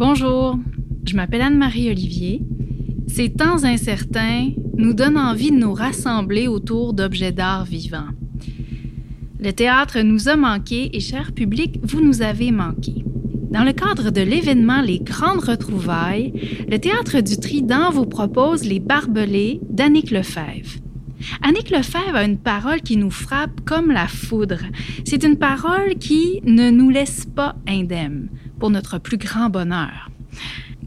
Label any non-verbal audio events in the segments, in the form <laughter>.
Bonjour, je m'appelle Anne-Marie Olivier. Ces temps incertains nous donnent envie de nous rassembler autour d'objets d'art vivants. Le théâtre nous a manqué et, cher public, vous nous avez manqué. Dans le cadre de l'événement Les Grandes Retrouvailles, le Théâtre du Trident vous propose Les Barbelés d'Annick Lefebvre. Annick Lefebvre a une parole qui nous frappe comme la foudre. C'est une parole qui ne nous laisse pas indemnes, pour notre plus grand bonheur.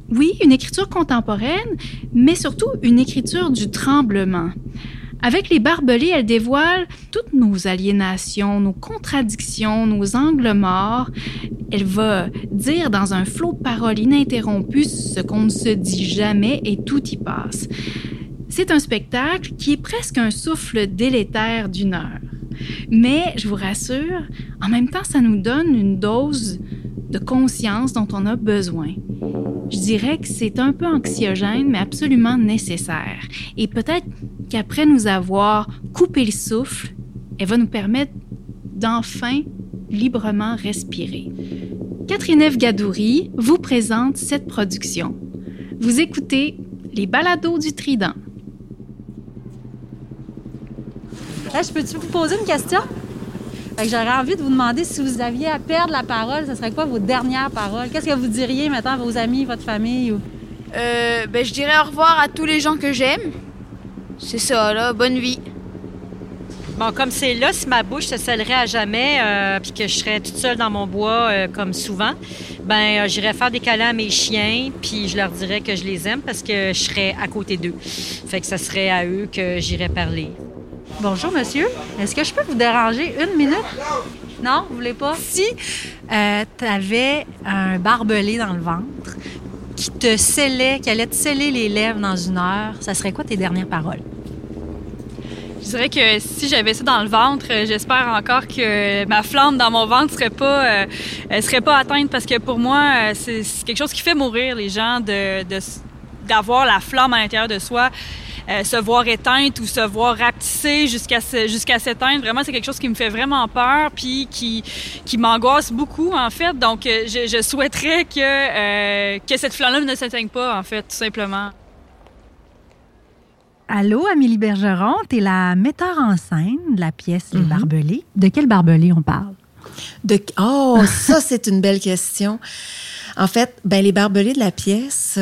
Oui, une écriture contemporaine, mais surtout une écriture du tremblement. Avec les barbelés, elle dévoile toutes nos aliénations, nos contradictions, nos angles morts. Elle va dire dans un flot de paroles ininterrompu ce qu'on ne se dit jamais et tout y passe. C'est un spectacle qui est presque un souffle délétère d'une heure. Mais, je vous rassure, en même temps, ça nous donne une dose de conscience dont on a besoin. Je dirais que c'est un peu anxiogène, mais absolument nécessaire. Et peut-être qu'après nous avoir coupé le souffle, elle va nous permettre d'enfin librement respirer. Catherine F. Gadouri vous présente cette production. Vous écoutez Les balados du Trident. je peux-tu vous poser une question? J'aurais envie de vous demander si vous aviez à perdre la parole, ce serait quoi vos dernières paroles? Qu'est-ce que vous diriez maintenant à vos amis, votre famille? Ou... Euh, ben, je dirais au revoir à tous les gens que j'aime. C'est ça, là. Bonne vie. Bon, comme c'est là, si ma bouche se scellerait à jamais, euh, puis que je serais toute seule dans mon bois, euh, comme souvent, ben, euh, j'irais faire des câlins à mes chiens, puis je leur dirais que je les aime parce que je serais à côté d'eux. Fait que ça serait à eux que j'irais parler. Bonjour, monsieur. Est-ce que je peux vous déranger une minute? Non, vous voulez pas? Si euh, tu avais un barbelé dans le ventre qui te scellait, qui allait te sceller les lèvres dans une heure, ça serait quoi tes dernières paroles? Je dirais que si j'avais ça dans le ventre, euh, j'espère encore que ma flamme dans mon ventre serait pas, euh, serait pas atteinte parce que pour moi, c'est quelque chose qui fait mourir les gens de, d'avoir la flamme à l'intérieur de soi. Euh, se voir éteinte ou se voir rapetisser jusqu'à jusqu'à s'éteindre. Vraiment, c'est quelque chose qui me fait vraiment peur puis qui, qui m'angoisse beaucoup, en fait. Donc, euh, je, je souhaiterais que, euh, que cette flamme-là ne s'éteigne pas, en fait, tout simplement. Allô, Amélie Bergeron, tu es la metteur en scène de la pièce Les mm-hmm. Barbelés. De quel barbelé on parle? De... Oh, <laughs> ça, c'est une belle question. En fait, ben, les barbelés de la pièce,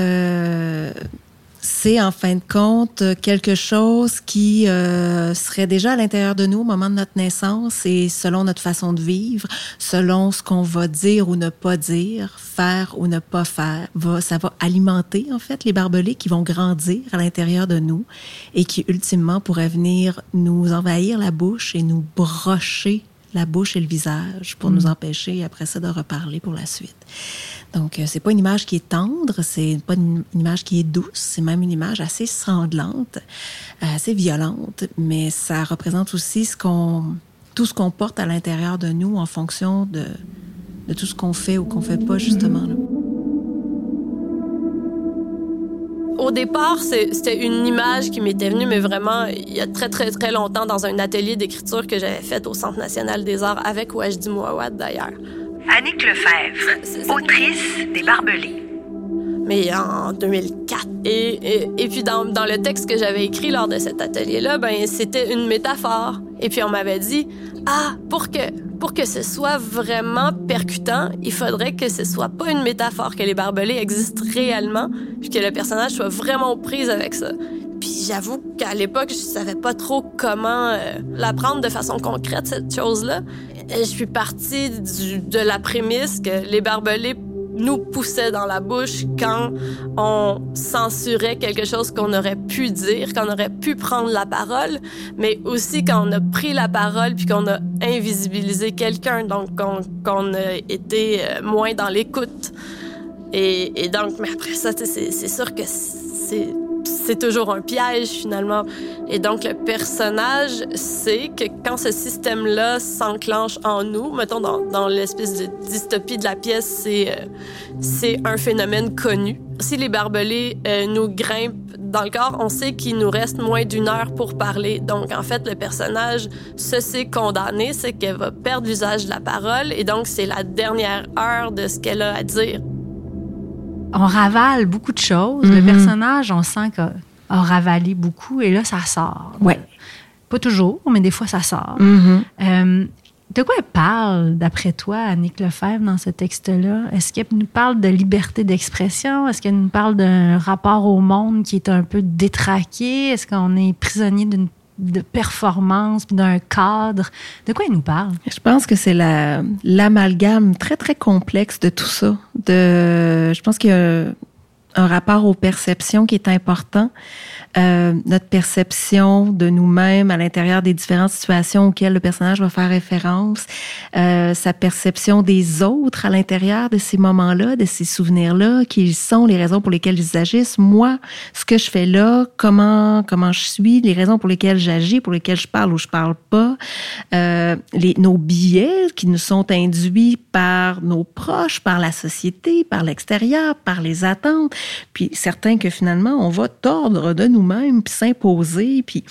c'est en fin de compte quelque chose qui euh, serait déjà à l'intérieur de nous au moment de notre naissance et selon notre façon de vivre, selon ce qu'on va dire ou ne pas dire, faire ou ne pas faire, va, ça va alimenter en fait les barbelés qui vont grandir à l'intérieur de nous et qui ultimement pourraient venir nous envahir la bouche et nous brocher la bouche et le visage pour nous mm. empêcher après ça de reparler pour la suite. Donc, euh, c'est pas une image qui est tendre, c'est pas une, image qui est douce, c'est même une image assez sanglante, assez violente, mais ça représente aussi ce qu'on, tout ce qu'on porte à l'intérieur de nous en fonction de, de tout ce qu'on fait ou qu'on fait pas, justement. Au départ, c'était une image qui m'était venue, mais vraiment, il y a très, très, très longtemps, dans un atelier d'écriture que j'avais fait au Centre national des arts avec Wajdi Mouawad, d'ailleurs. Annick Lefebvre, autrice des Barbelés. Mais en 2004. Et, et, puis dans, dans, le texte que j'avais écrit lors de cet atelier-là, ben c'était une métaphore. Et puis on m'avait dit, ah, pour que pour que ce soit vraiment percutant, il faudrait que ce soit pas une métaphore, que les barbelés existent réellement, puis que le personnage soit vraiment prise avec ça. Puis j'avoue qu'à l'époque, je savais pas trop comment euh, l'apprendre de façon concrète, cette chose-là. Je suis partie de la prémisse que les barbelés nous poussaient dans la bouche quand on censurait quelque chose qu'on aurait pu dire, qu'on aurait pu prendre la parole, mais aussi quand on a pris la parole puis qu'on a invisibilisé quelqu'un, donc qu'on a été euh, moins dans l'écoute. Et, et, donc, mais après ça, c'est sûr que c'est c'est toujours un piège finalement. Et donc le personnage sait que quand ce système-là s'enclenche en nous, mettons dans, dans l'espèce de dystopie de la pièce, c'est euh, c'est un phénomène connu. Si les barbelés euh, nous grimpent dans le corps, on sait qu'il nous reste moins d'une heure pour parler. Donc en fait, le personnage se sait condamné, c'est qu'elle va perdre l'usage de la parole et donc c'est la dernière heure de ce qu'elle a à dire. On ravale beaucoup de choses. Le Mhm. personnage, on sent qu'il a ravalé beaucoup et là, ça sort. Ouais. Pas toujours, mais des fois, ça sort. Mhm. Euh, de quoi elle parle, d'après toi, Annick Lefebvre, dans ce texte-là? Est-ce qu'elle nous parle de liberté d'expression? Est-ce qu'elle nous parle d'un rapport au monde qui est un peu détraqué? Est-ce qu'on est prisonnier d'une de performance, puis d'un cadre? De quoi elle nous parle? Je pense que c'est la- l'amalgame très, très complexe de tout ça. De, je pense qu'il y a un rapport aux perceptions qui est important. Euh, notre perception de nous-mêmes à l'intérieur des différentes situations auxquelles le personnage va faire référence, euh, sa perception des autres à l'intérieur de ces moments-là, de ces souvenirs-là, qui sont, les raisons pour lesquelles ils agissent, moi, ce que je fais là, comment comment je suis, les raisons pour lesquelles j'agis, pour lesquelles je parle ou je parle pas, euh, les, nos billets qui nous sont induits par nos proches, par la société, par l'extérieur, par les attentes, puis certains que finalement on va tordre de nous-mêmes, puis s'imposer, puis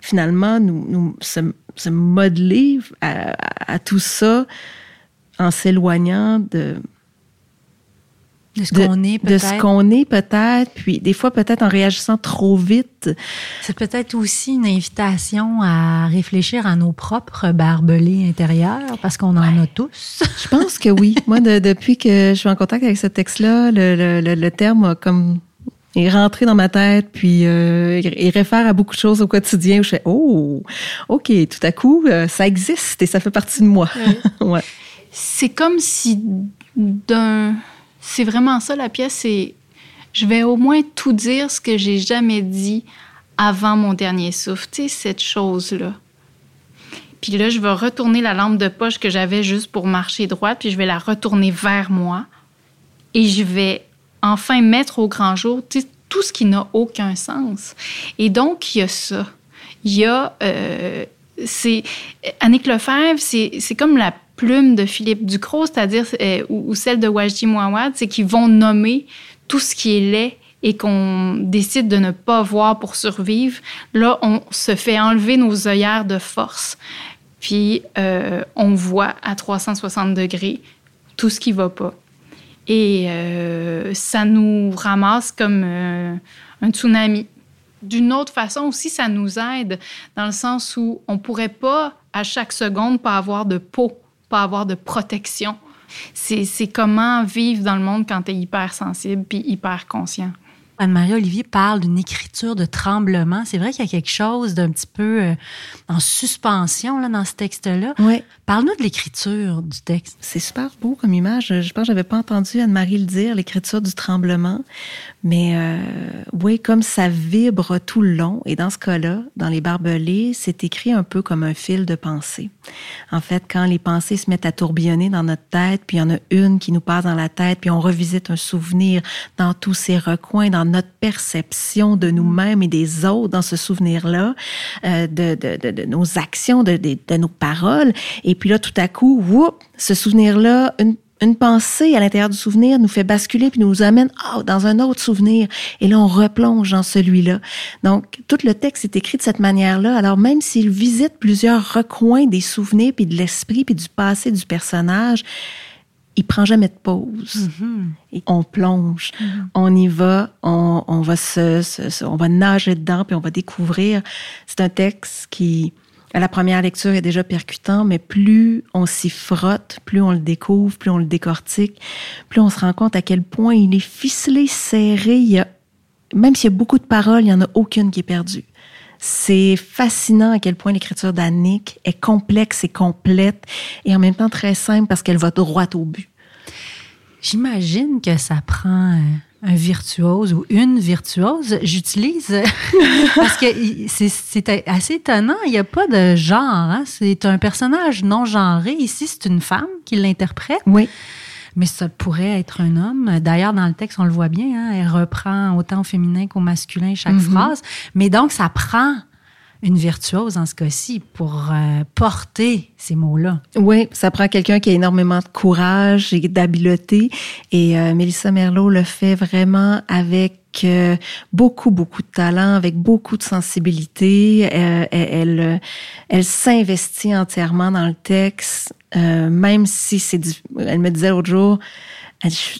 finalement nous, nous se, se modeler à, à- à tout ça en s'éloignant de, De ce qu'on est, de ce peut-être? qu'on est peut-être, puis des fois peut-être en réagissant trop vite. C'est peut-être aussi une invitation à réfléchir à nos propres barbelés intérieurs, parce qu'on en a tous. Je pense que oui. Moi, de- depuis que je suis en contact avec ce texte-là, le, le- le- le terme a comme est rentré dans ma tête, puis euh, il réfère à beaucoup de choses au quotidien où je fais oh, ok, tout à coup euh, ça existe et ça fait partie de moi. <laughs> ouais. C'est comme si d'un. C'est vraiment ça la pièce, c'est. Je vais au moins tout dire ce que j'ai jamais dit avant mon dernier souffle. Tu sais, cette chose-là. Puis là, je vais retourner la lampe de poche que j'avais juste pour marcher droit, puis je vais la retourner vers moi. Et je vais enfin mettre au grand jour tout ce qui n'a aucun sens. Et donc, il y a ça. Il y a. euh, c'est Annick Lefebvre, c'est comme la plume de Philippe Ducrot, c'est-à-dire euh, ou, celle de Wajdi Mouawad, c'est qu'ils vont nommer tout ce qui est laid et qu'on décide de ne pas voir pour survivre. Là, on se fait enlever nos œillères de force, puis euh, on voit à 360 degrés tout ce qui va pas. Et euh, ça nous ramasse comme euh, un tsunami. D'une autre façon aussi, ça nous aide dans le sens où on pourrait pas à chaque seconde pas avoir de peau, pas avoir de protection. C'est comment vivre dans le monde quand tu es hypersensible puis hyper conscient. Anne-Marie Olivier parle d'une écriture de tremblement. C'est vrai qu'il y a quelque chose d'un petit peu euh, en suspension là, dans ce texte-là. Ouais. Parle-nous de l'écriture du texte. C'est super beau comme image. Je pense que j'avais pas entendu Anne-Marie le dire, l'écriture du tremblement. Mais euh, oui, comme ça vibre tout le long. Et dans ce cas-là, dans les barbelés, c'est écrit un peu comme un fil de pensée. En fait, quand les pensées se mettent à tourbillonner dans notre tête, puis il y en a une qui nous passe dans la tête, puis on revisite un souvenir dans tous ces recoins, dans notre perception de nous-mêmes et des autres dans ce souvenir-là, euh, de, nos actions, de, nos paroles. Et puis là, tout à coup, whoop, ce souvenir-là, une pensée à l'intérieur du souvenir nous fait basculer puis nous amène oh, dans un autre souvenir et là on replonge dans celui-là. Donc tout le texte est écrit de cette manière-là. Alors même s'il visite plusieurs recoins des souvenirs puis de l'esprit puis du passé du personnage, il prend jamais de pause. Et on plonge, on y va, on, on va se, se- se- on va nager dedans puis on va découvrir. C'est un texte qui à la première lecture est déjà percutant, mais plus on s'y frotte, plus on le découvre, plus on le décortique, plus on se rend compte à quel point il est ficelé, serré. Il y a, même s'il y a beaucoup de paroles, il n'y en a aucune qui est perdue. C'est fascinant à quel point l'écriture d'Annick est complexe et complète et en même temps très simple parce qu'elle va droit au but. J'imagine que ça prend un virtuose ou une virtuose. J'utilise <laughs> parce que c'est assez étonnant. Il n'y a pas de genre. hein. C'est un personnage non genré. Ici, c'est une femme qui l'interprète. Oui. Mais ça pourrait être un homme. D'ailleurs, dans le texte, on le voit bien. hein, elle reprend autant au féminin qu'au masculin chaque Mhm. phrase. Mais donc, ça prend une virtuose en ce cas-ci pour euh, porter ces mots-là. Oui, ça prend quelqu'un qui a énormément de courage et d'habileté. Et euh, Mélissa Merlot le fait vraiment avec euh, beaucoup, beaucoup de talent, avec beaucoup de sensibilité. Euh, elle, elle, elle s'investit entièrement dans le texte, euh, même si c'est... du- Elle me disait l'autre jour,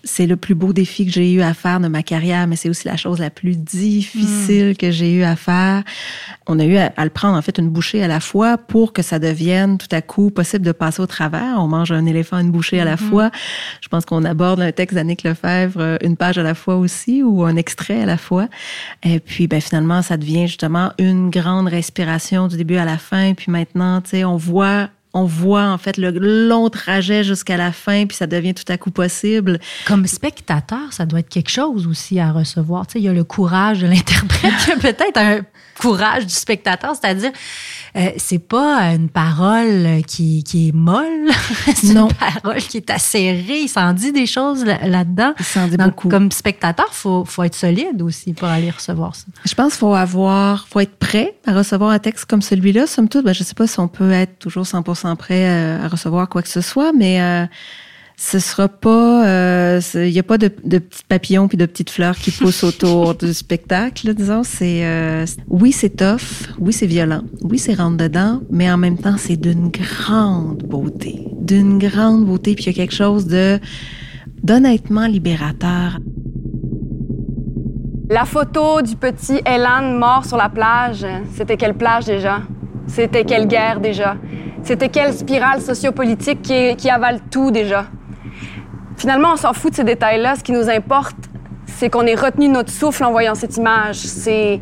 c'est le plus beau défi que j'ai eu à faire de ma carrière, mais c'est aussi la chose la plus difficile mm. que j'ai eu à faire. On a eu à, le prendre en fait une bouchée à la fois pour que ça devienne tout à coup possible de passer au travers. On mange un éléphant une bouchée à la mm-hmm. fois. Je pense qu'on aborde un texte d'Annick Lefebvre euh, une page à la fois aussi ou un extrait à la fois. Et puis ben finalement ça devient justement une grande respiration du début à la fin. Puis maintenant, tu sais, on voit on voit en fait le long trajet jusqu'à la fin, puis ça devient tout à coup possible. Comme spectateur, ça doit être quelque chose aussi à recevoir. Tu sais, il y a le courage de l'interprète, peut-être un courage du spectateur, c'est-à-dire euh, c'est pas une parole qui, qui est molle, <laughs> c'est une parole qui est acérée, il s'en dit des choses là-dedans. il s'en dit beaucoup. Comme spectateur, faut faut être solide aussi pour aller recevoir ça. Je pense qu'il faut avoir faut être prêt à recevoir un texte comme celui-là. Somme toute, ben, je sais pas si on peut être toujours 100% prêt à, recevoir quoi que ce soit, mais euh, ce sera pas, il euh, n'y a pas de, de, petits papillons puis de petites fleurs qui poussent autour <laughs> du spectacle. disons, c'est euh, oui, c'est tough, oui, c'est violent, oui, c'est rentre dedans, mais en même temps, c'est d'une grande beauté, d'une grande beauté. Puis il y a quelque chose de d'honnêtement libérateur. La photo du petit Elan mort sur la plage, c'était quelle plage déjà? C'était quelle guerre déjà? C'était quelle spirale sociopolitique qui, qui avale tout déjà? Finalement, on s'en fout de ces détails-là. Ce qui nous importe, c'est qu'on ait retenu notre souffle en voyant cette image. C'est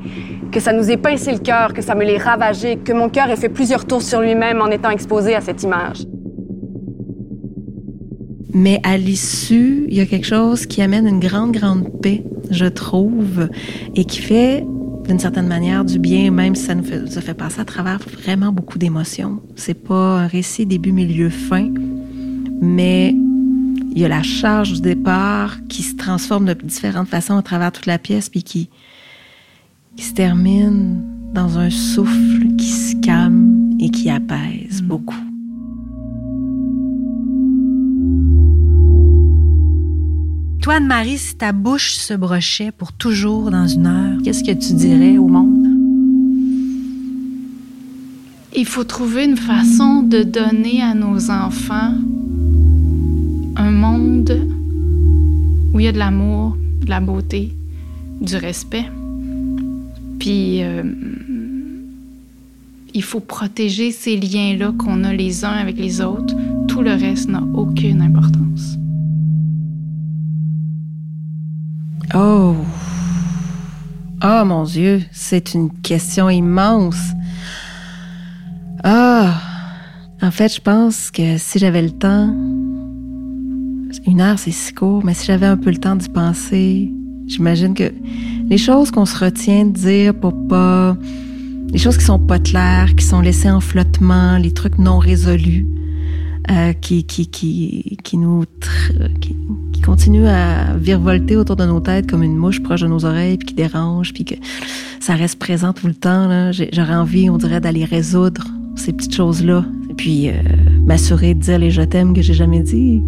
que ça nous ait pincé le cœur, que ça me l'ait ravagé, que mon cœur ait fait plusieurs tours sur lui-même en étant exposé à cette image. Mais à l'issue, il y a quelque chose qui amène une grande, grande paix, je trouve, et qui fait d'une certaine manière du bien, même si ça nous fait, ça fait passer à travers vraiment beaucoup d'émotions. C'est pas un récit début, milieu, fin, mais il y a la charge du départ qui se transforme de différentes façons à travers toute la pièce, puis qui, qui se termine dans un souffle qui se calme et qui apaise mm. beaucoup. Toi, Anne-Marie, si ta bouche se brochait pour toujours dans une heure, qu'est-ce que tu dirais au monde? Il faut trouver une façon de donner à nos enfants un monde où il y a de l'amour, de la beauté, du respect. Puis euh, il faut protéger ces liens-là qu'on a les uns avec les autres. Tout le reste n'a aucune importance. Oh. Oh mon Dieu, c'est une question immense. Ah. En fait, je pense que si j'avais le temps, une heure, c'est si court, mais si j'avais un peu le temps d'y penser, j'imagine que les choses qu'on se retient de dire pour pas. Les choses qui sont pas claires, qui sont laissées en flottement, les trucs non résolus, euh, qui, qui, qui, qui nous. Qui, qui continuent à virevolter autour de nos têtes comme une mouche proche de nos oreilles, puis qui dérange, puis que ça reste présent tout le temps. J'aurais envie, on dirait, d'aller résoudre ces petites choses-là. Et puis euh, m'assurer de dire les je t'aime que j'ai jamais dit.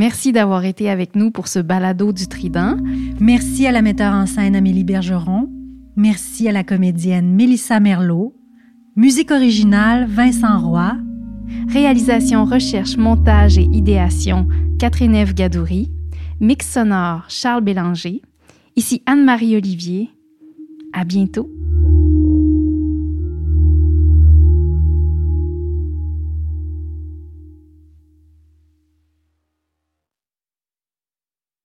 Merci d'avoir été avec nous pour ce balado du Trident. Merci à la metteur en scène Amélie Bergeron. Merci à la comédienne Mélissa Merlot. Musique originale Vincent Roy. Réalisation, recherche, montage et idéation Catherine Eve Gadouri. Mix sonore Charles Bélanger. Ici Anne-Marie Olivier. À bientôt.